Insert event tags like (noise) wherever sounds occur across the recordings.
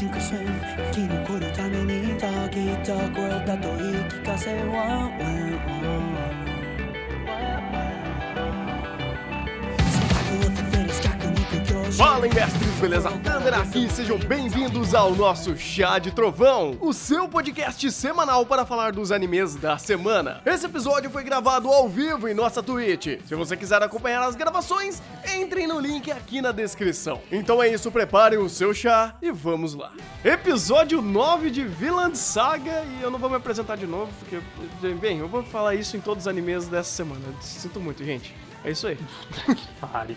シンクス生き残るためにターゲット world だと言い聞かせワンワンワン Fala, mestres, beleza? Thunder aqui, sejam bem-vindos ao nosso Chá de Trovão, o seu podcast semanal para falar dos animes da semana. Esse episódio foi gravado ao vivo em nossa Twitch. Se você quiser acompanhar as gravações, entrem no link aqui na descrição. Então é isso, preparem o seu chá e vamos lá. Episódio 9 de Villain Saga, e eu não vou me apresentar de novo, porque, bem, eu vou falar isso em todos os animes dessa semana. Sinto muito, gente. É isso aí. Pare.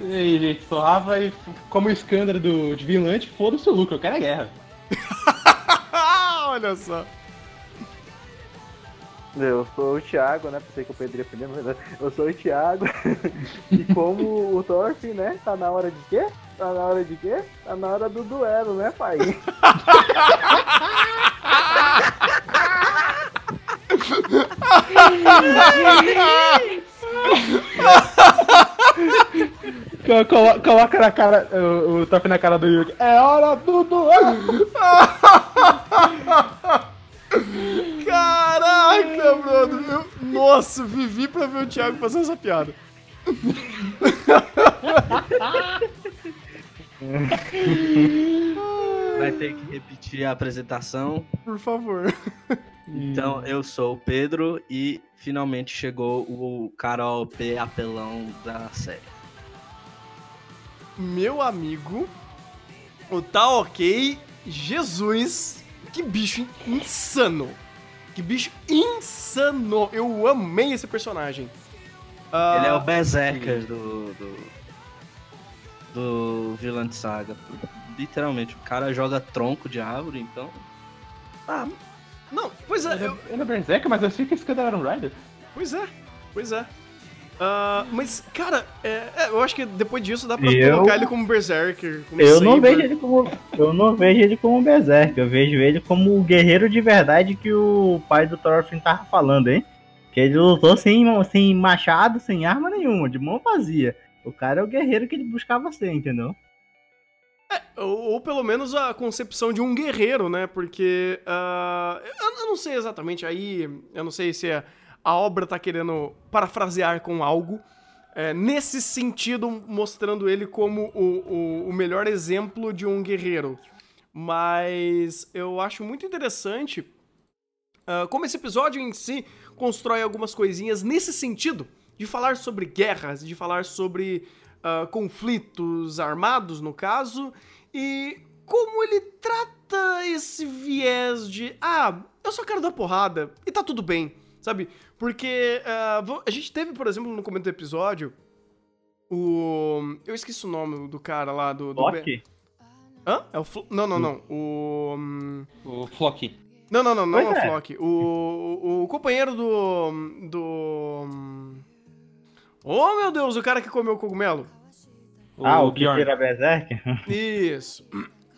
E aí, gente, sou Rafa e como o escândalo do, de Vilante, foda-se o lucro, eu quero a guerra. (laughs) Olha só. Eu sou o Thiago, né? Pensei que o Pedro ia primeiro, mas eu sou o Thiago. (laughs) e como o Thorfinn, né? Tá na hora de quê? Tá na hora de quê? Tá na hora do duelo, né, pai? (laughs) Co- colo- Coloca na cara, o, o Thorfinn na cara do Yugi. É hora do duelo! (laughs) Caraca, brother. Eu, nossa, vivi pra ver o Thiago fazendo essa piada. (laughs) Vai ter que repetir a apresentação. Por favor. Então, eu sou o Pedro e finalmente chegou o cara OP apelão da série. Meu amigo, o tá ok, Jesus, que bicho insano. Que bicho insano. Eu amei esse personagem. Ah, Ele é o Berserker do. do. do Vilã de Saga. Literalmente, o cara joga tronco de árvore, então. Ah, Não, pois é, Ele eu- é- ele é Berserker, mas eu sei que esse cara era um Rider. Pois é, pois é. Ah, mas, cara, é, é, eu acho que depois disso dá pra Eu- colocar ele como Berserker. Como Eu não vejo ele como. Eu não vejo ele como um berserk, eu vejo ele como o guerreiro de verdade que o pai do Thorfinn tava falando, hein? Que ele lutou sem, sem machado, sem arma nenhuma, de mão vazia. O cara é o guerreiro que ele buscava ser, entendeu? Ou, ou pelo menos a concepção de um guerreiro, né? Porque. ah, eu, eu não sei exatamente, aí. Eu não sei se a, a obra tá querendo parafrasear com algo. é, nesse sentido, mostrando ele como o, o, o melhor exemplo de um guerreiro. Mas eu acho muito interessante ah, como esse episódio em si constrói algumas coisinhas nesse sentido de falar sobre guerras, de falar sobre ah, conflitos armados, no caso, e como ele trata esse viés de ah, eu só quero dar porrada e tá tudo bem, sabe? Porque vo- a gente teve, por exemplo, no começo do episódio, o. Eu esqueci o nome do cara lá do. do Loki? Hã? É o Flo... Não, não, não. O. hum, O Flock. não, não, não, não Pois é o é. Flock. O, o, o companheiro do. Do. Oh, meu Deus, o cara que comeu o cogumelo. ah, o que Bjorn. era berserk? Isso.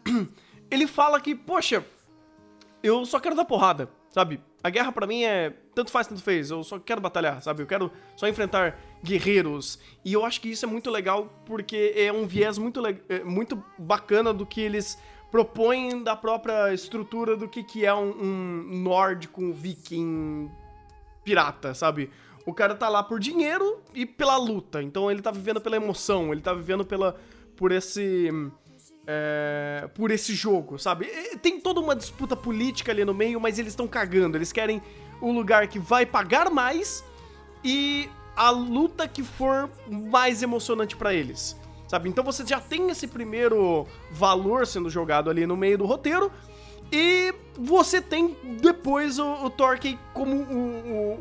(clears throat) Ele fala que, poxa, eu só quero dar porrada, sabe? A guerra pra mim é tanto faz, tanto fez. Eu só quero batalhar, sabe? Eu quero só enfrentar guerreiros. E eu acho que isso é muito legal porque é um viés muito, é muito bacana do que eles propõem da própria estrutura do que, que é um, um nórdico, um viking pirata, sabe? O cara tá lá por dinheiro e pela luta. Então ele tá vivendo pela emoção, ele tá vivendo pela por esse é, por esse jogo, sabe? Tem toda uma disputa política ali no meio, mas eles estão cagando. Eles querem o lugar que vai pagar mais e a luta que for mais emocionante pra eles, sabe? Então você já tem esse primeiro valor sendo jogado ali no meio do roteiro e você tem depois o, o Torquay como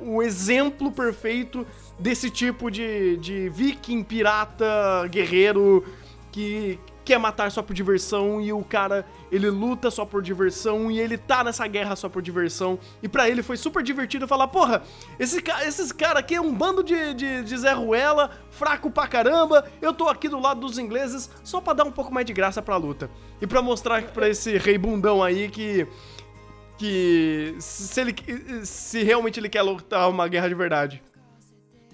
o exemplo perfeito desse tipo de, de viking, pirata, guerreiro que quer matar só por diversão e o cara, ele luta só por diversão e ele tá nessa guerra só por diversão. E pra ele foi super divertido falar, porra, esse, esses caras aqui é um bando de, de, de Zé Ruela, fraco pra caramba, eu tô aqui do lado dos ingleses só pra dar um pouco mais de graça pra luta. E pra mostrar pra esse rei bundão aí que... Que se ele se realmente ele quer lutar uma guerra de verdade.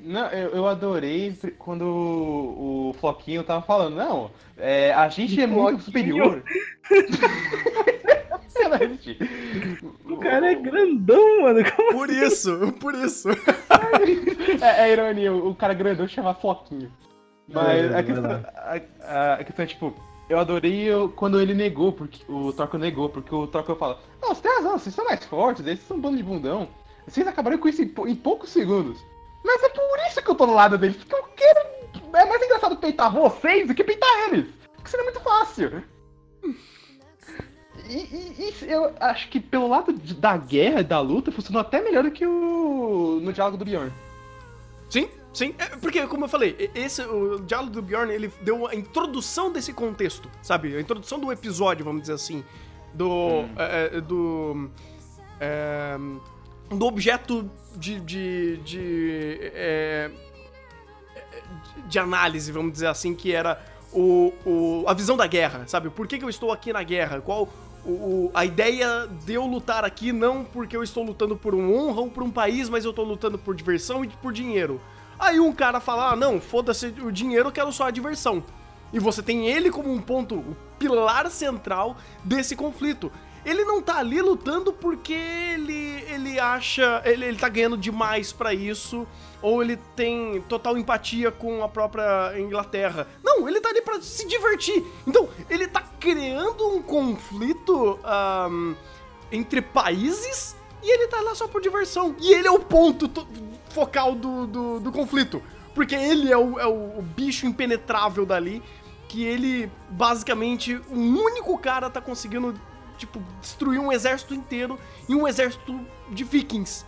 Não, eu, eu adorei quando o, o Floquinho tava falando, não, é, a gente é muito superior. (laughs) Excelente. O cara é grandão, mano. Como Por isso, por isso. É, é ironia, o cara grandão chama Floquinho. Mas É, a, questão, a, a- a questão é tipo, eu adorei eu- quando ele negou, porque o Torco negou, porque o Torco fala, não, você tem razão, vocês são mais fortes, esses são um bando de bundão. Vocês acabaram com isso em, em poucos segundos. Mas é por isso que eu tô no lado deles, porque eu quero. É mais engraçado peitar vocês do que peitar eles. Porque seria muito fácil. E, e- e eu acho que pelo lado de- da guerra, da luta, funcionou até melhor do que o. no diálogo do Bjorn. Sim, sim. É, porque, como eu falei, e- esse, o diálogo do Bjorn, ele deu a introdução desse contexto, sabe? A introdução do episódio, vamos dizer assim. Do. é, é, do. é, do objeto de. de. de, é, de- de análise, vamos dizer assim, que era o, o, a visão da guerra, sabe? Por que, que eu estou aqui na guerra? Qual o, a ideia de eu lutar aqui não porque eu estou lutando por uma honra ou por um país, mas eu estou lutando por diversão e por dinheiro. Aí um cara fala, ah, não, foda-se o dinheiro, eu quero só a diversão. E você tem ele como um ponto, o pilar central desse conflito. Ele não tá ali lutando porque ele, ele acha. Ele, ele tá ganhando demais pra isso, ou ele tem total empatia com a própria Inglaterra. Não, ele tá ali pra se divertir. Então, ele tá criando um conflito ahm, entre países e ele tá lá só por diversão. E ele é o ponto to- focal do, do, do conflito. Porque ele é o, é o bicho impenetrável dali. Que ele, basicamente, um único cara tá conseguindo, tipo, destruir um exército inteiro e um exército de vikings.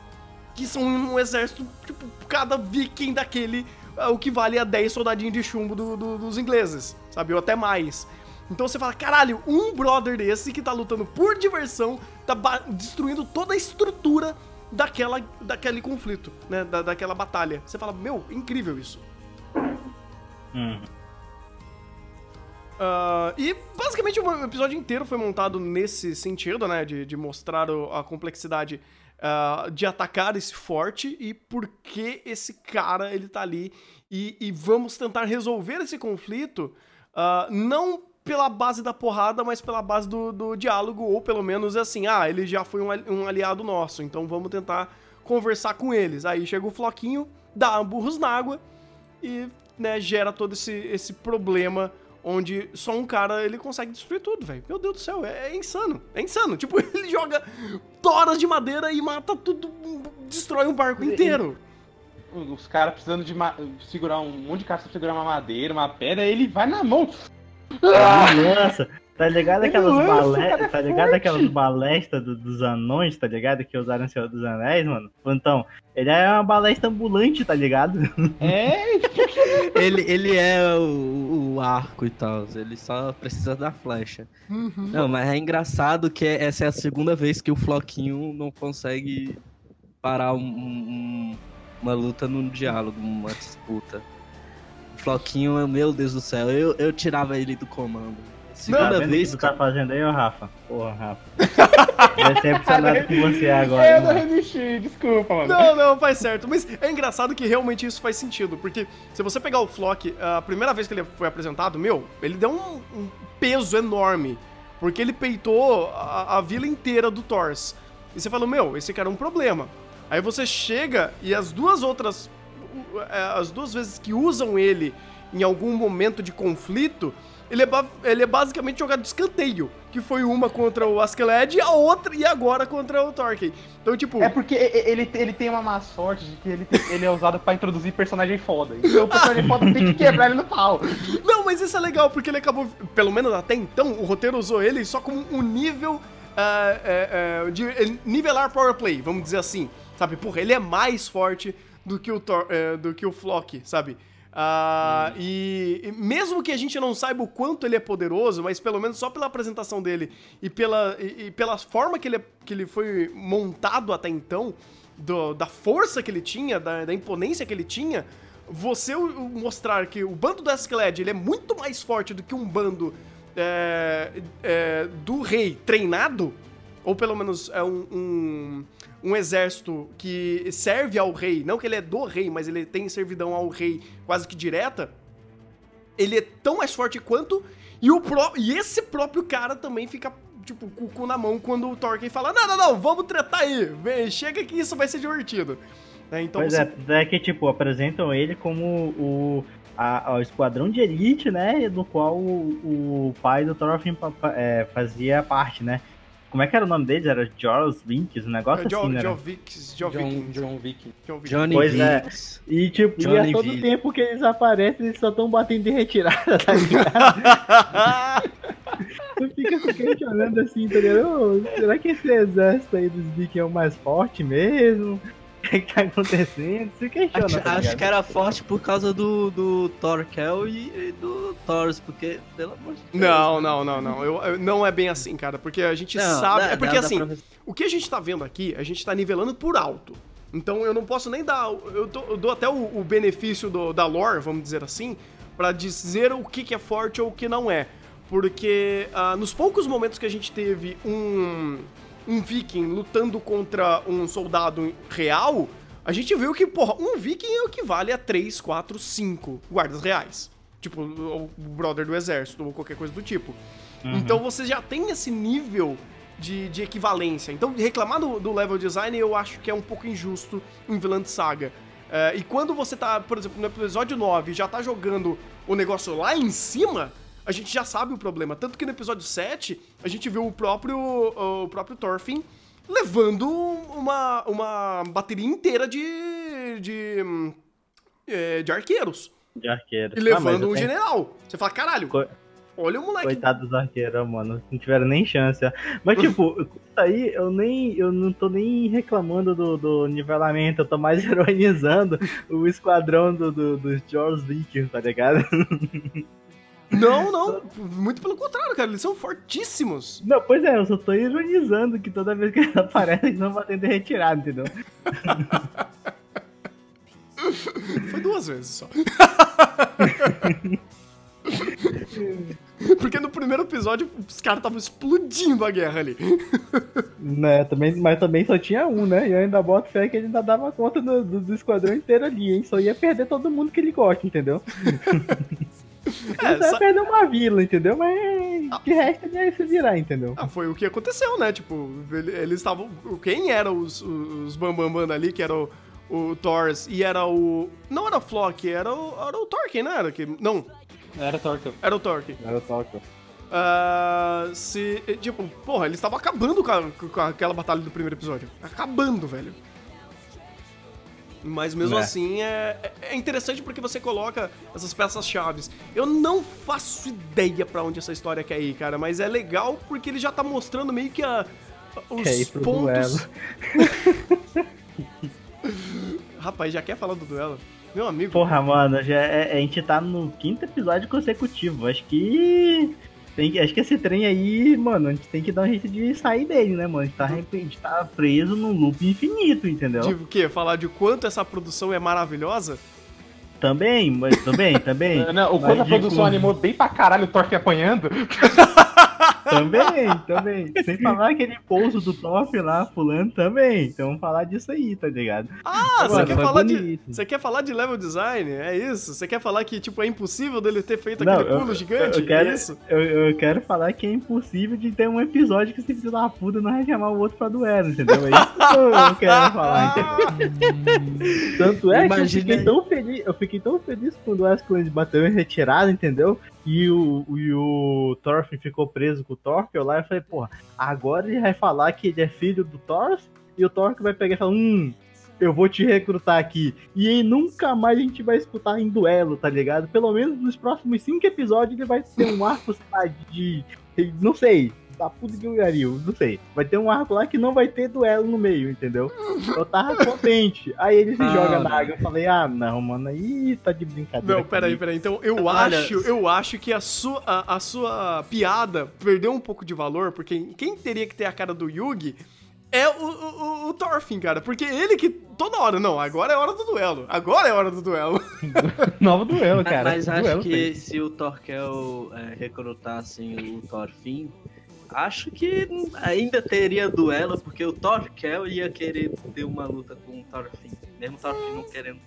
Que são um exército, tipo, cada viking daquele, é o que vale a 10 soldadinhos de chumbo do- do- dos ingleses, sabe? Ou até mais. Então você fala, caralho, um brother desse que tá lutando por diversão, tá destruindo toda a estrutura daquela, daquele conflito, né? Da, daquela batalha. Você fala, meu, incrível isso. Hum. Ah, e basicamente o episódio inteiro foi montado nesse sentido, né? De, de mostrar o- a complexidade ah, de atacar esse forte e por que esse cara ele tá ali. E, e vamos tentar resolver esse conflito ah, não pela base da porrada, mas pela base do, do diálogo, ou pelo menos assim, ah, ele já foi um, um aliado nosso, então vamos tentar conversar com eles. Aí chega o Floquinho, dá burros na água e né, gera todo esse, esse problema onde só um cara ele consegue destruir tudo, velho. Meu Deus do céu, é, é insano. É insano. (laughs) Tipo, ele joga toras de madeira e mata tudo, destrói um barco inteiro. Os caras precisando de segurar um monte de cara pra segurar uma madeira, uma pedra, ele vai na mão. Nossa, tá ligado aquelas balestas, é tá ligado aquelas balestas do- dos anões, tá ligado? Que usaram o Senhor dos Anéis, mano? Então, ele é uma balesta ambulante, tá ligado? É, (laughs) Ele, ele é o, o arco e tal, ele só precisa da flecha. Não, mas é engraçado que essa é a segunda vez que o Floquinho não consegue parar um- um- uma luta num diálogo, uma disputa. O Floquinho, meu Deus do céu, eu, eu tirava ele do comando. Tá Segunda o vez, que tu tá fazendo aí, ô Rafa? Porra, Rafa. (laughs) Decepcionado com você agora, eu não resisti, desculpa, mano. Não, não, faz certo. Mas é engraçado que realmente isso faz sentido. Porque se você pegar o Flock, a primeira vez que ele foi apresentado, meu, ele deu um, um peso enorme. Porque ele peitou a, a vila inteira do Thors. E você fala, meu, esse cara é um problema. Aí você chega e as duas outras. é, As duas vezes que usam ele em algum momento de conflito, ele é, ele é basicamente jogado de escanteio. Que foi uma contra o Askeladd e a outra, e agora contra o Torquay. Então, tipo. É porque ele, ele tem uma má sorte de que ele, tem- ele é usado pra introduzir personagem foda. Então o personagem foda tem que quebrar ele no pau. (laughs) Não, mas isso é legal, porque ele acabou, pelo menos até então, o roteiro usou ele só como um nível ah, é, é, de nivelar power play, vamos dizer assim. Sabe, porra, ele é mais forte do que o, Thor, do que o Flock, sabe? Ah, e, e mesmo que a gente não saiba o quanto ele é poderoso, mas pelo menos só pela apresentação dele e pela, e, e pela forma que ele, é- que ele foi montado até então, do- da força que ele tinha, da, da imponência que ele tinha, você mostrar que o bando do Askeladd ele é muito mais forte do que um bando é, é, do rei treinado, ou pelo menos é um, um, um exército que serve ao rei, não que ele é do rei, mas ele tem servidão ao rei quase que direta, ele é tão mais forte quanto, e, o pró e esse próprio cara também fica, tipo, com o cu na mão quando o Tolkien fala, não, não, não, vamos tretar aí, vem, chega que isso vai ser divertido. Né, Então Pois você- é, é que, tipo, apresentam ele como o, a, o esquadrão de elite, né? Do qual o, o pai do Thorfinn é, fazia parte, né? Como é que era o nome deles? Era Charles Vinks, um negócio É, John, assim, né? John Vicks, John, John, Viking, John Viking. John Viking. Johnny Pois é. Vicks. E tipo, e a Johnny todo Vick. tempo que eles aparecem, eles só estão batendo de retirada, tá ligado? (laughs) Tu fica se questionando assim, tá ligado? Ô, será que esse exército aí dos Vikings é o mais forte mesmo? O que, tá acontecendo? Se questiona, Acho, tá acho que era forte por causa do, do Torkel e, e do Taurus, porque, pelo amor de Deus. Não, não, não, não. Eu, eu- não é bem assim, cara. Porque a gente Não, sabe. dá- é porque dá- dá assim, pra ver- o que a gente tá vendo aqui, a gente tá nivelando por alto. Então eu não posso nem dar. Eu, tô- eu dou até o, o benefício do- da lore, vamos dizer assim, pra dizer o que, que é forte ou o que não é. Porque ah, nos poucos momentos que a gente teve um, um viking lutando contra um soldado real, a gente viu que, porra, um viking equivale a 3, 4, 5 guardas reais. Tipo, o brother do exército ou qualquer coisa do tipo. Então você já tem esse nível de, de equivalência. Então reclamar do, do level design eu acho que é um pouco injusto em Vinland Saga. É, e quando você tá, por exemplo, no episódio 9 já tá jogando o negócio lá em cima, a gente já sabe o problema. Tanto que no episódio 7 a gente viu o próprio, o próprio Thorfinn levando uma, uma bateria inteira de, de, é, de arqueiros. De arqueiro. E Ah, levando eu um tenho- general. Você fala, caralho, Co- olha o moleque. Coitado dos arqueiros, mano. Não tiveram nem chance. Mas, tipo, (laughs) isso aí eu nem. Eu não tô nem reclamando do, do nivelamento, eu tô mais (laughs) ironizando o esquadrão do, do, dos George Vikings, tá ligado? (laughs) Não, não. Muito pelo contrário, cara. Eles são fortíssimos. Não, pois é, eu só tô ironizando que toda vez que eles (laughs) aparecem, eles não batendo de retirada, entendeu? (laughs) Foi duas vezes só. (laughs) Porque no primeiro episódio os caras estavam explodindo a guerra ali. Né, também, mas também só tinha um, né? E eu ainda boto fé que ele ainda dava conta do, do, do esquadrão inteiro ali, hein? Só ia perder todo mundo que ele gosta, entendeu? É, ia sa- perder uma vila, entendeu? Mas de resto ele ia se virar, entendeu? ah, foi o que aconteceu, né? Tipo, ele- eles estavam. Quem eram os, os Bambambam ali, que era o, o Thors e era o. Não era o Flock, era o, era o Tolkien, né? Era que, não, Era Torkel. era o Tolkien. Era Tóquio. Ah, se. Tipo, porra, eles estavam acabando com, a- com aquela batalha do primeiro episódio. Acabando, velho. Mas mesmo É. assim é, é interessante porque você coloca essas peças-chave. Eu não faço ideia pra onde essa história quer ir, cara, mas é legal porque ele já tá mostrando meio que a, os Quer ir pro pontos. (laughs) Rapaz, já quer falar do duelo? Meu amigo. Porra, mano, já é- a gente tá no quinto episódio consecutivo. Acho que. Tem, que- acho que esse trem aí, mano, a gente tem que dar um jeito de sair dele, né, mano? A gente tá, a gente tá preso num loop infinito, entendeu? De o quê? Falar de quanto essa produção é maravilhosa? Também, mas também, também. (laughs) Não, o Mas quanto a produção animou bem pra caralho o Torque apanhando. (laughs) Também, também. Sem falar aquele pouso do top lá, fulano, também. Então vamos falar disso aí, tá ligado? Ah, você quer falar de. Você quer falar de level design? É isso? Você quer falar que, tipo, é impossível dele ter feito Não, aquele eu- pulo gigante? eu quero- É isso? Eu, eu quero falar que é impossível de ter um episódio que esse filho da puta não vai chamar o outro pra duelo, entendeu? É isso que eu, eu quero falar, (laughs) entendeu? Tanto é que eu Imagina fiquei aí. tão feliz, eu fiquei tão feliz quando o Asclan bateu em retirada, entendeu? E o, e o Thorfinn ficou preso com o Torkel lá, eu falei, porra, agora ele vai falar que ele é filho do Thor e o Torkel vai pegar e falar, hum, eu vou te recrutar aqui. E aí nunca mais a gente vai escutar em duelo, tá ligado? Pelo menos nos próximos cinco episódios ele vai ter um arco, de- Não sei. Da puta de Ungaril, não sei. Vai ter um arco lá que não vai ter duelo no meio, entendeu? Eu tava (laughs) contente. Aí ele se Ah, joga na água. Eu falei, ah, não, mano, aí tá de brincadeira. Não, peraí, peraí. Então, eu Olha, acho, eu acho que a sua, a, a sua piada perdeu um pouco de valor, porque quem teria que ter a cara do Yugi é o, o, o, o Thorfinn, cara. Porque ele que toda hora, não, agora é hora do duelo. Agora é hora do duelo. (laughs) Novo duelo, cara. Mas acho duelo que feio. se o Torkel é, recrutassem o Thorfinn, Acho que ainda teria duelo, porque o Torkel ia querer ter uma luta com o Thorfinn, mesmo o Thorfinn não querendo.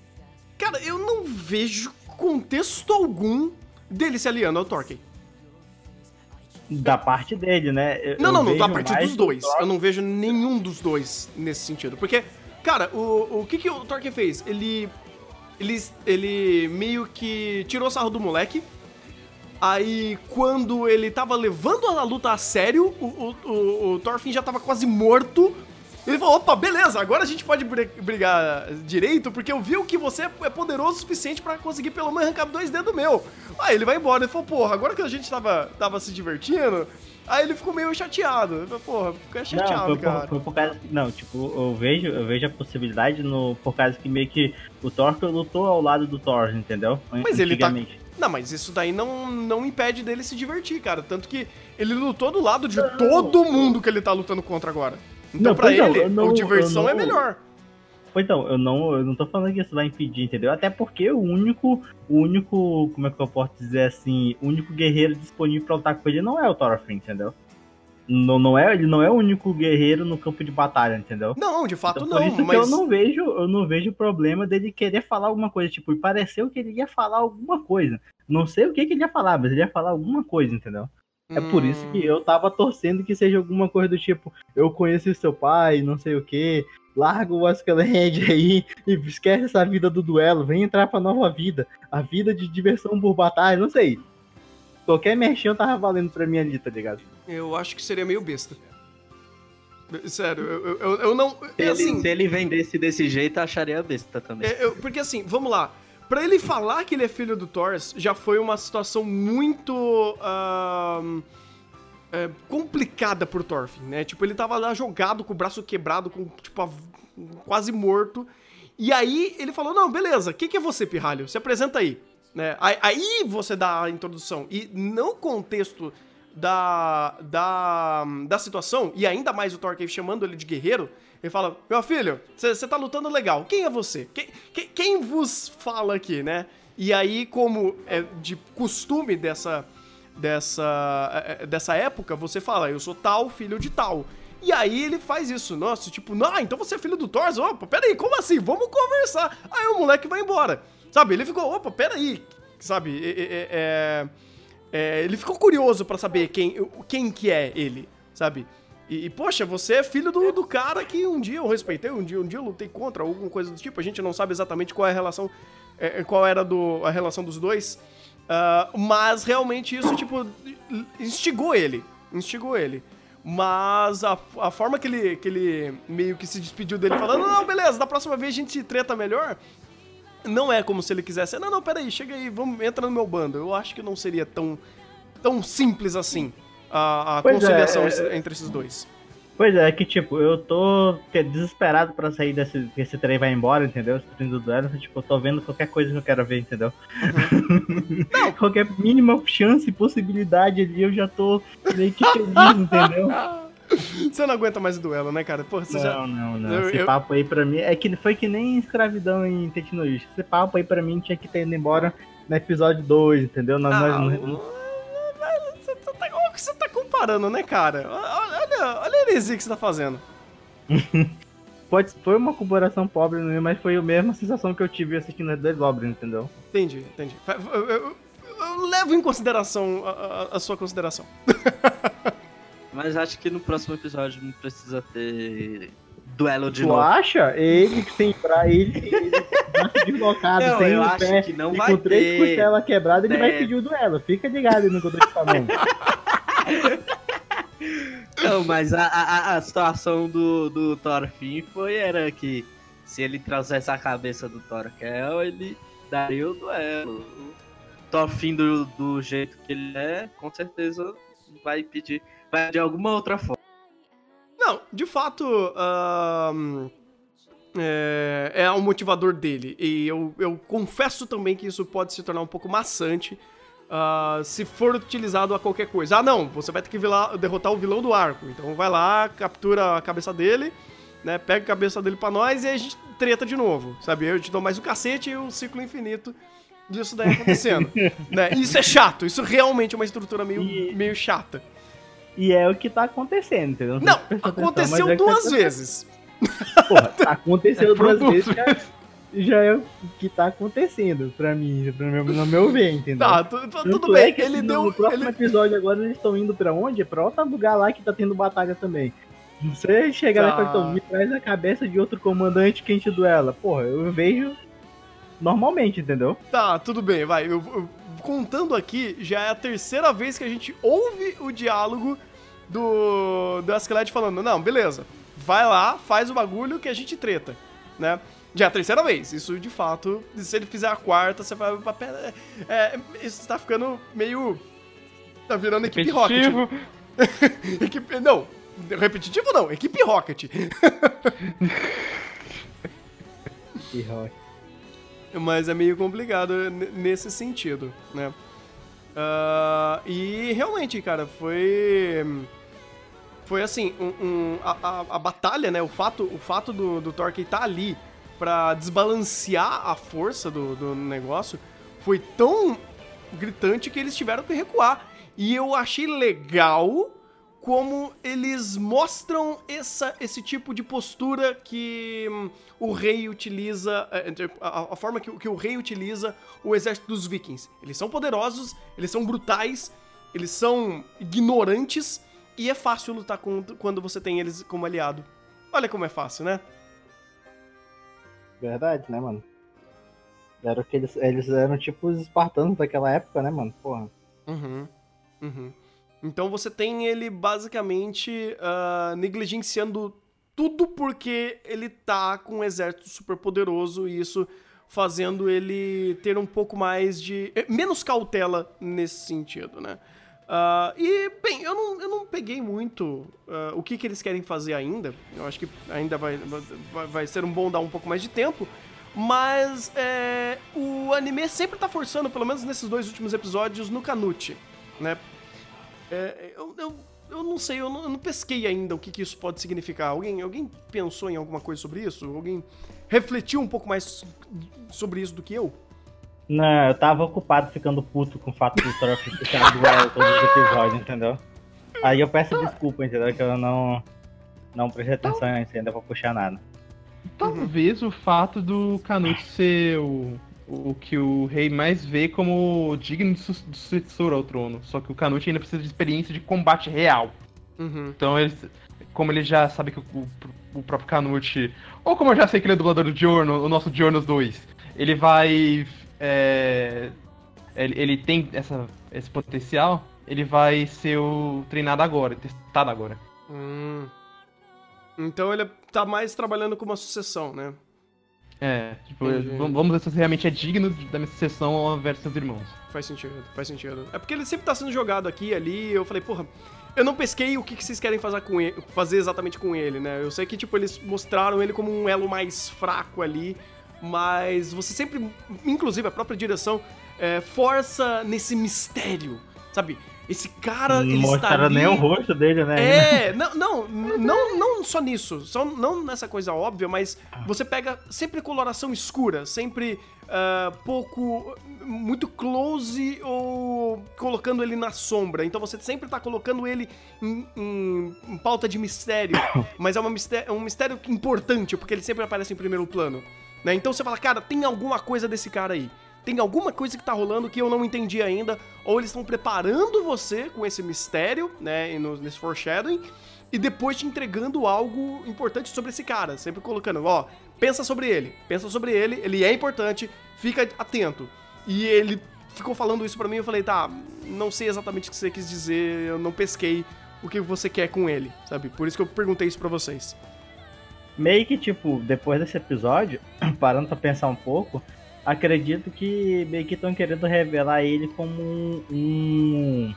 Cara, eu não vejo contexto algum dele se aliando ao Torquay. Da parte dele, né? Eu- Não, não, não, da parte dos do dois. Thor- Eu não vejo nenhum dos dois nesse sentido. Porque, cara, o, o que, que o Torque fez? Ele, ele. Ele meio que tirou sarro do moleque. Aí, quando ele tava levando a luta a sério, o, o, o, o Thorfinn já tava quase morto. Ele falou: opa, beleza, agora a gente pode bri- brigar direito, porque eu vi que você é poderoso o suficiente pra conseguir pelo menos arrancar dois dedos meu. Aí ele vai embora. Ele falou: porra, agora que a gente tava, tava se divertindo. Aí ele ficou meio chateado. Ele falou, porra, fica Não, chateado, foi cara. por, foi por causa. Não, tipo, eu vejo, eu vejo a possibilidade no, por causa que meio que o Thor lutou ao lado do Thor, entendeu? Mas ele tá-. Não, mas isso daí não, não impede dele se divertir, cara. Tanto que ele lutou do lado de todo mundo que ele tá lutando contra agora. Então, Não, pra não, ele, não- a diversão é não- melhor. Pois então, eu não, eu não tô falando que isso vai impedir, entendeu? Até porque o único, o único, como é que eu posso dizer assim, o único guerreiro disponível pra lutar com ele não é o Thorfinn, entendeu? Não, não é, ele não é o único guerreiro no campo de batalha, entendeu? Não, de fato Então, por não, isso mas. que eu não vejo, eu não vejo problema dele querer falar alguma coisa, tipo, e pareceu que ele ia falar alguma coisa. Não sei o que, que ele ia falar, mas ele ia falar alguma coisa, entendeu? É por isso Hum. que eu tava torcendo que seja alguma coisa do tipo, eu conheci seu pai, não sei o que, larga o Askelhead aí e esquece essa vida do duelo, vem entrar pra nova vida, a vida de diversão por batalha, não sei. Qualquer merchan tava valendo pra mim ali, tá ligado? Eu acho que seria meio besta. Sério, eu, eu, eu- não. Se, ele, assim, se ele vendesse desse jeito, eu acharia besta também. É, eu- porque assim, vamos lá. Pra ele falar que ele é filho do Thor, já foi uma situação muito ahn, é, complicada pro Thorfinn, né? Tipo, ele tava lá jogado com o braço quebrado, com tipo a- quase morto. E aí ele falou: "Não, beleza. O que, que é você, pirralho? Se apresenta aí." Né? Aí, você dá a introdução e no contexto da, da, da situação, e ainda mais o Thorcave chamando ele de guerreiro, ele fala: Meu filho, você tá lutando legal, quem é você? Quem, quem, quem vos fala aqui, né? E aí, como é de costume dessa, dessa, é, dessa época, você fala: Eu sou tal, filho de tal. E aí ele faz isso, nossa, tipo, não, então você é filho do Thor? Opa, peraí, como assim? Vamos conversar. Aí o moleque vai embora. Sabe, ele ficou, opa, peraí, sabe, é, é, é, é, ele ficou curioso pra saber quem, quem que é ele, sabe? E, e, poxa, você é filho do, do cara que um dia eu respeitei, um dia, um dia eu lutei contra, alguma coisa do tipo. A gente não sabe exatamente qual é a relação, é, qual era do, a relação dos dois. ah, mas realmente isso, tipo, instigou ele. Instigou ele. Mas a, a forma que ele, que ele meio que se despediu dele falando, não, beleza, da próxima vez a gente treta melhor. Não é como se ele quisesse, não, não, peraí, chega aí, vamos, entra no meu bando. Eu acho que não seria tão, tão simples assim a, a é, conciliação é, esse- entre esses dois. Pois é, que tipo, eu tô desesperado pra sair desse, que esse trem vai embora, entendeu? Esse trem do duelo, tipo, eu tô vendo qualquer coisa que eu quero ver, entendeu? (laughs) qualquer mínima chance, possibilidade ali, eu já tô meio que feliz, entendeu? (laughs) (laughs) Você não aguenta mais o duelo, né, cara? Pô, você já. Não, não, não. Eu- Esse eu- papo aí pra mim. É que foi que nem escravidão em Tecnologia. Esse papo aí pra mim tinha que ter ido embora no episódio 2, entendeu? Nós, Ah, nós- você tá, que você tá comparando, né, cara? Olha, olha, a heresia que você tá fazendo. (laughs) Pode, foi uma comparação pobre, né, mas foi a mesma sensação que eu tive assistindo Red Dead Goblin, entendeu? Entendi, entendi. Eu- eu levo em consideração a, a- a sua consideração. (laughs) Mas acho que no próximo episódio não precisa ter duelo de tu novo. acha? Ele sem pra ele, ele deslocado, Não, sem eu o acho pé, que não e vai com três ter. costelas quebradas, ele vai É. pedir o duelo. Fica ligado no que eu tô te falando. Não, mas a, a, a situação do, do Thorfinn foi era que se ele trouxesse a cabeça do Thorkel, ele daria o duelo. O Thorfinn do, do jeito que ele é, com certeza vai pedir, vai de alguma outra forma. Não, de fato, ahn, é, é o motivador dele. E eu, eu confesso também que isso pode se tornar um pouco maçante ah, se for utilizado a qualquer coisa. Ah, não, você vai ter que vila- derrotar o vilão do arco. Então vai lá, captura a cabeça dele, né? Pega a cabeça dele pra nós e aí a gente treta de novo, sabe? Eu te dou mais o cacete e o ciclo infinito disso daí acontecendo. (laughs) né? Isso é chato, isso realmente é uma estrutura meio, meio chata. E é o que tá acontecendo, entendeu? Não, atenção, aconteceu mas é o que tá duas vezes. Porra, aconteceu (laughs) duas vezes, já, vezes. já é o que tá acontecendo pra mim, pra meu, no meu ver, entendeu? Tá, tu- tu- Tanto tudo é bem. que Ele assim, deu. No próximo ele- episódio agora eles estão indo pra onde? Pra outro lugar lá que tá tendo batalha também. Você chega lá e Tá. fala, então, me traz a cabeça de outro comandante que a gente duela. Porra, eu vejo normalmente, entendeu? Tá, tudo bem, vai. Eu- eu- contando aqui, já é a terceira vez que a gente ouve o diálogo do, do Askeladd falando: Não, beleza, vai lá, faz o bagulho que a gente treta, né? Já é a terceira vez. Isso de fato, se ele fizer a quarta, você vai. É, é, isso tá ficando meio. Tá virando equipe Rocket. Repetitivo. (laughs) Equipe, não, repetitivo não, equipe Rocket. (laughs) Que rock. Mas é meio complicado nesse sentido, né? Ah, e realmente, cara, foi. Foi assim, um, um- a, a- a batalha, né? O fato, o fato do, do Torque estar ali pra desbalancear a força do, do negócio foi tão gritante que eles tiveram que recuar. E eu achei legal como eles mostram essa, esse tipo de postura que hum, o rei utiliza, é, a, a forma que, o- que o rei utiliza o exército dos vikings. Eles são poderosos, eles são brutais, eles são ignorantes e é fácil lutar com, quando você tem eles como aliado. Olha como é fácil, né? Verdade, né, mano? Era que eles, eles eram tipo os espartanos daquela época, né, mano? Porra. Uhum. Uhum. Então você tem ele basicamente ah, negligenciando tudo porque ele tá com um exército super poderoso e isso fazendo ele ter um pouco mais de. eh, menos cautela nesse sentido, né? Ah, e, bem, eu não, eu não peguei muito ah, o que, que eles querem fazer ainda. Eu acho que ainda vai, vai, vai ser um bom dar um pouco mais de tempo. Mas é, o anime sempre tá forçando, pelo menos nesses dois últimos episódios, no Canute, né? É, eu, eu, eu não sei, eu não, eu não pesquei ainda o que, que isso pode significar. Alguém, alguém pensou em alguma coisa sobre isso? Alguém refletiu um pouco mais sobre isso do que eu? Não, eu tava ocupado ficando puto com o fato do Torf ficar duelo todos os episódios, entendeu? Aí eu peço desculpa, entendeu? Que eu não, não prestei atenção ainda pra puxar nada. Talvez o fato do Canute ser o, o que o rei mais vê como digno de su- de sucessor ao trono. Só que o Canute ainda precisa de experiência de combate real. Uhum. Então, ele, como ele já sabe que o, o- próprio Canute. Ou como eu já sei que ele é dublador do Giorno, o nosso Giornos 2, ele vai. é, ele, ele tem essa, esse potencial, ele vai ser o treinado agora, testado agora. Hum. Então ele tá mais trabalhando com uma sucessão, né? É, tipo, Entendi. vamos ver se você realmente é digno da minha invés dos seus irmãos. Faz sentido, faz sentido. É porque ele sempre tá sendo jogado aqui e ali, e eu falei, porra, eu não pesquei o que, que vocês querem fazer, com ele, fazer exatamente com ele, né? Eu sei que, tipo, eles mostraram ele como um elo mais fraco ali, mas você sempre, inclusive a própria direção, é, força nesse mistério, sabe? Esse cara, ele não está mostraram nem o rosto dele, né? É, não, não, não, não só nisso, só não nessa coisa óbvia, mas você pega sempre coloração escura, sempre ah, pouco, muito close ou colocando ele na sombra. Então você sempre tá colocando ele em, em- em pauta de mistério, (coughs) mas é, uma mistério, é um mistério importante, porque ele sempre aparece em primeiro plano. Né? Então você fala, cara, tem alguma coisa desse cara aí. Tem alguma coisa que tá rolando que eu não entendi ainda, ou eles estão preparando você com esse mistério, né, e nesse foreshadowing, e depois te entregando algo importante sobre esse cara, sempre colocando, ó, pensa sobre ele, pensa sobre ele, ele é importante, fica atento. E ele ficou falando isso pra mim, eu falei, tá, não sei exatamente o que você quis dizer, eu não pesquei o que você quer com ele, sabe? Por isso que eu perguntei isso pra vocês. Meio que, tipo, depois desse episódio, (clears throat) parando pra pensar um pouco, acredito que meio que estão querendo revelar ele como um, um,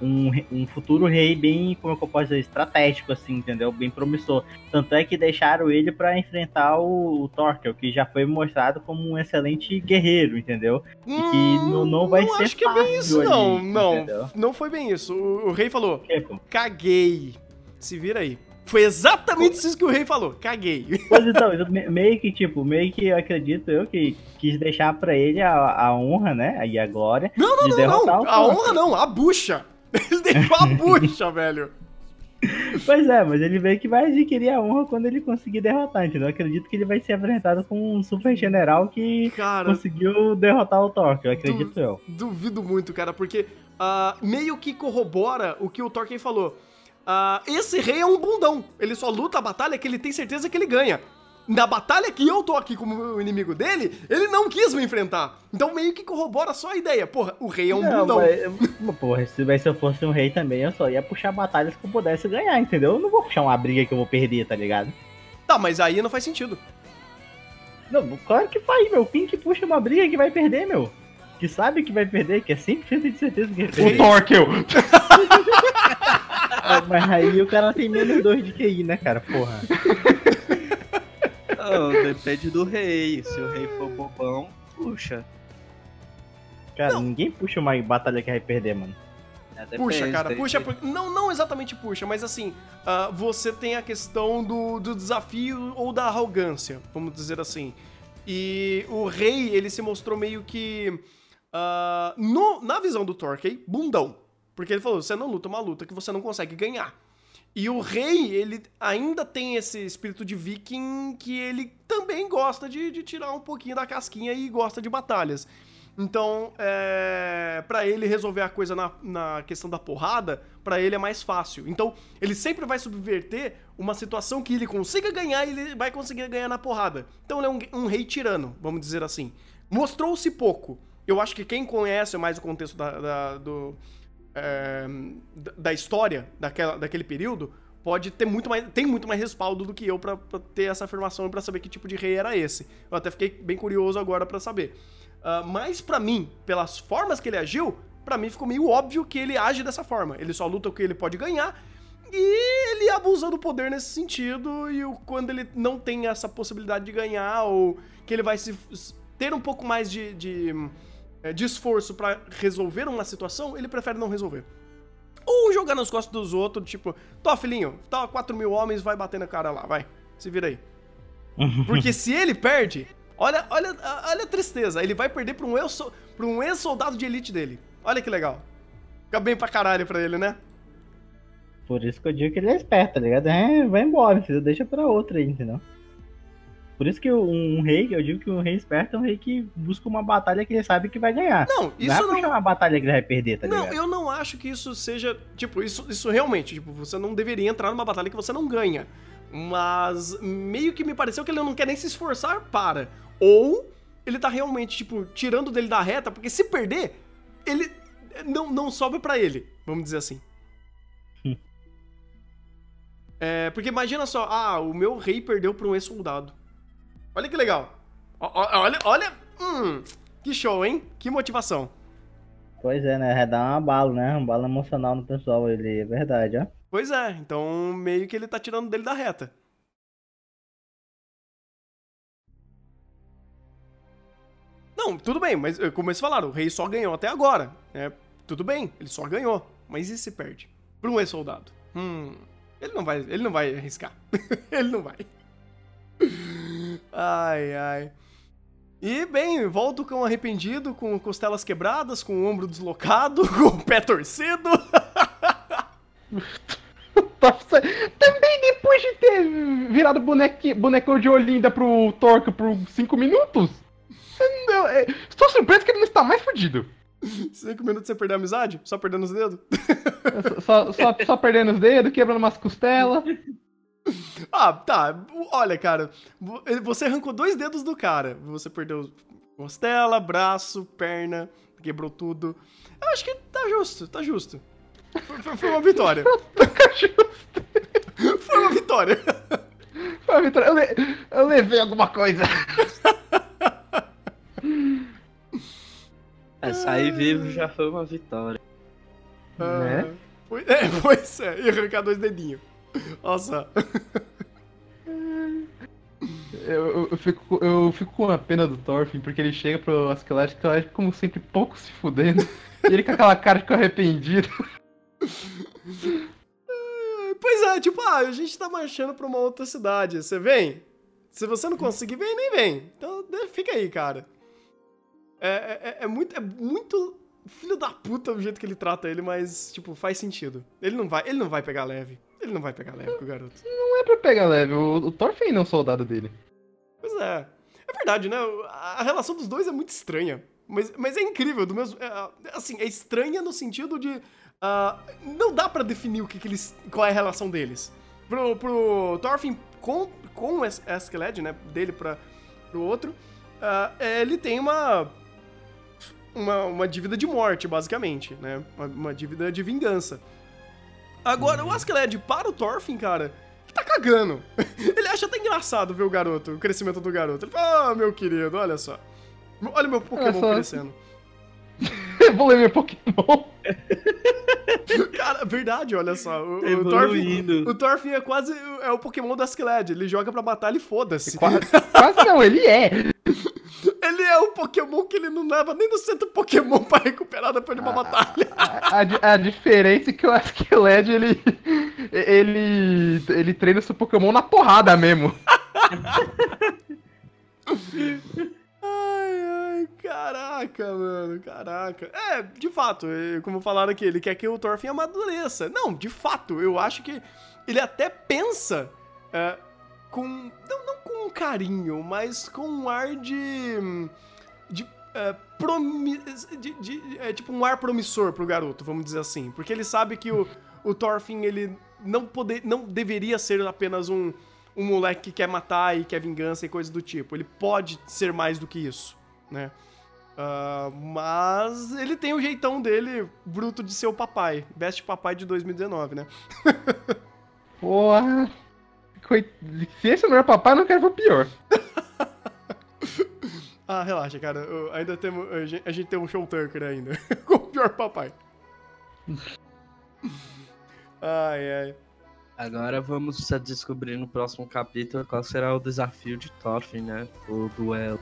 um, um futuro rei bem, como é eu posso dizer, estratégico, assim, entendeu? Bem promissor. Tanto é que deixaram ele pra enfrentar o, o Torkel, que já foi mostrado como um excelente guerreiro, entendeu? E que não, não vai não ser acho que é bem isso, ali, não, não, entendeu? não foi bem isso. O, o rei falou, caguei, se vira aí. Foi exatamente isso que o rei falou, caguei. Pois então, meio que, tipo, meio que eu acredito eu que quis deixar pra ele a, a honra, né? E a glória Não, não, de não, derrotar não, a honra não, a bucha. Ele deixou a bucha, (laughs) velho. Pois é, mas ele veio que vai adquirir a honra quando ele conseguir derrotar, entendeu? Eu acredito que ele vai ser apresentado como um super general que Cara, conseguiu derrotar o Thor, eu acredito eu. duvido muito, cara, porque ah, meio que corrobora o que o Tolkien falou. Ah, esse rei é um bundão. Ele só luta a batalha que ele tem certeza que ele ganha. Na batalha que eu tô aqui como inimigo dele, ele não quis me enfrentar. Então meio que corrobora só a ideia. Porra, o rei é um Não, bundão. mas, (laughs) porra, se se eu fosse um rei também, eu só ia puxar batalhas que eu pudesse ganhar, entendeu? Eu não vou puxar uma briga que eu vou perder, tá ligado? Tá, mas aí não faz sentido. Não, claro que faz, meu. Quem que puxa uma briga que vai perder, meu? Que sabe que vai perder, que é 100% de certeza que vai O perder. Torkel! Ah, (laughs) Mas aí o cara tem menos 2 de QI, né, cara? Porra. Não, depende do rei. Se o rei for bobão, puxa. Cara, ninguém puxa uma batalha que vai perder, mano. É, depende, Puxa, cara, tem- puxa. por- Não, não exatamente puxa, mas assim, ah, você tem a questão do, do desafio ou da arrogância, vamos dizer assim. E o rei, ele se mostrou meio que. Ah, no, na visão do Torquay, bundão. Porque ele falou: você não luta uma luta que você não consegue ganhar. E o rei, ele ainda tem esse espírito de viking que ele também gosta de, de tirar um pouquinho da casquinha e gosta de batalhas. Então, é, para ele resolver a coisa na, na questão da porrada, pra ele é mais fácil. Então, ele sempre vai subverter uma situação que ele consiga ganhar e ele vai conseguir ganhar na porrada. Então, ele é um, um rei tirano, vamos dizer assim. Mostrou-se pouco. Eu acho que quem conhece mais o contexto da, da- do, é, da- história daquela, daquele período pode ter muito mais tem muito mais respaldo do que eu pra ter essa afirmação e pra saber que tipo de rei era esse. Eu até fiquei bem curioso agora pra saber. Ah, mas pra mim, pelas formas que ele agiu, pra mim ficou meio óbvio que ele age dessa forma. Ele só luta o que ele pode ganhar e ele abusa do poder nesse sentido e o- quando ele não tem essa possibilidade de ganhar ou que ele vai se ter um pouco mais de, de, de esforço pra resolver uma situação, ele prefere não resolver. Ou jogar nas costas dos outros, tipo, tô filhinho, tá 4 mil homens, vai bater na cara lá, vai, se vira aí. (laughs) Porque se ele perde, olha, olha, olha a tristeza, ele vai perder pra um ex- pra um ex-soldado de elite dele. Olha que legal. Fica bem pra caralho pra ele, né? Por isso que eu digo que ele é esperto, tá ligado? É, vai embora, filho. Deixa pra outra aí, entendeu? Por isso que um, um rei, eu digo que um rei esperto é um rei que busca uma batalha que ele sabe que vai ganhar. Não, não isso é não. puxar uma batalha que ele vai perder, tá Não, ligado? eu não acho que isso seja. Tipo, isso, isso realmente, tipo, você não deveria entrar numa batalha que você não ganha. Mas meio que me pareceu que ele não quer nem se esforçar para. Ou ele tá realmente, tipo, tirando dele da reta, porque se perder, ele não, não sobe pra ele, vamos dizer assim. Hum. É, porque imagina só, ah, o meu rei perdeu pra um ex-soldado. Olha que legal. Olha, olha, hum, que show, hein? Que motivação. Pois é, né? Vai dar um abalo, né? Um balo emocional no pessoal, ele é verdade, ó. Pois é, então meio que ele tá tirando dele da reta. Não, tudo bem, mas eh, como eles falaram, o rei só ganhou até agora. né? tudo bem, ele só ganhou. Mas e se perde? Pra um ex-soldado? Hum. Ele não vai. Ele não vai arriscar. (laughs) ele não vai. Ai, ai. E bem, volto com arrependido, com costelas quebradas, com o ombro deslocado, (laughs) com o pé torcido. (laughs) Nossa, Também depois de ter virado boneque, bonecão de Olinda pro Torque por 5 minutos? Não, é, estou surpreso que ele não está mais fudido. Cinco minutos sem perder a amizade? Só perdendo os dedos? (laughs) Só, só, só perdendo os dedos, quebrando umas costelas. (laughs) Ah, tá. Olha, cara, vo- você arrancou dois dedos do cara. Você perdeu costela, braço, perna, quebrou tudo. Eu acho que tá justo, tá justo. Foi, foi- foi uma vitória. (laughs) Foi uma vitória. Pô, Vitor, eu, le- eu levei alguma coisa. (laughs) É, sair vivo já foi uma vitória. Né? Ah, foi- é, pois é, e arrancar dois dedinhos. Nossa. Eu, eu- fico, com- eu fico com a pena do Thorfinn, porque ele chega pro Askeladd, Askeladd como sempre pouco se fudendo. e ele com aquela cara de arrependido. Pois é, tipo, ah, a gente tá marchando pra uma outra cidade. Você vem? Se você não conseguir, vem, nem vem. Então, né, fica aí, cara. É, é- é- é muito, é muito filho da puta o jeito que ele trata ele, mas, tipo, faz sentido. Ele não vai, ele não vai pegar leve. Ele não vai pegar leve com o garoto. Não é pra pegar leve, o, o Thorfinn não é um soldado dele. Pois é. É verdade, né? A relação dos dois é muito estranha. Mas, mas é incrível, do mesmo. é, assim, é estranha no sentido de. ah, não dá pra definir o que, que eles. qual é a relação deles. Pro, pro Thorfinn com, com o Es- Askeladd, né? Dele pra, pro outro, é, ele tem uma, uma. uma dívida de morte, basicamente, né? Uma, uma dívida de vingança. Agora, o Askeladd para o Thorfinn, cara, ele tá cagando. (laughs) Ele acha até engraçado ver o garoto, o crescimento do garoto. Ele fala, ah, meu querido, olha só. Olha meu Pokémon só. crescendo. (laughs) Eu vou ler meu Pokémon. (laughs) Cara, verdade, olha só. O, o. Thorfinn, o Thorfinn é quase é o Pokémon do Askeladd. Ele joga pra batalha e foda-se. Quase, quase não, ele é. Ele é o Pokémon que ele não leva nem no centro Pokémon pra recuperar depois de uma batalha. (laughs) A, a a diferença é que o Askeladd, ele, ele, ele treina seu Pokémon na porrada mesmo. Ai, ai, caraca, mano, caraca. É, de fato, é, como falaram aqui, ele quer que o Thorfinn amadureça. Não, de fato, eu acho que ele até pensa é, com. Não, um carinho, mas com um ar de. de. é, promi- de- de- é, tipo um ar promissor pro garoto, vamos dizer assim. Porque ele sabe que o, o Thorfinn, ele não, poder, não deveria ser apenas um, um moleque que quer matar e quer vingança e coisas do tipo. Ele pode ser mais do que isso, né? Ah, mas ele tem o jeitão dele, bruto de ser o papai. Best papai de 2019, né? (laughs) Porra. Coit... Se esse não é papai, eu não quero ver o pior. (laughs) Ah, relaxa, cara. eu- ainda temos. A gente, a gente tem um show tanker ainda. (laughs) Com o pior papai. (laughs) Ai, ai. Agora vamos descobrir no próximo capítulo qual será o desafio de Thorfinn, né? O duelo.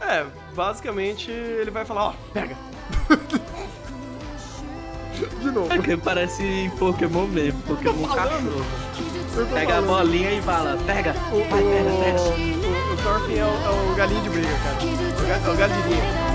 É, basicamente ele vai falar, ó, pega. De novo. Porque parece Pokémon mesmo, Pokémon cachorro. Pega a falando. bolinha e fala, pega! O, Vai, pega, pega! o, o, o Thorfinn é o, é o galinho de briga, cara. É o, ga, é o galinha.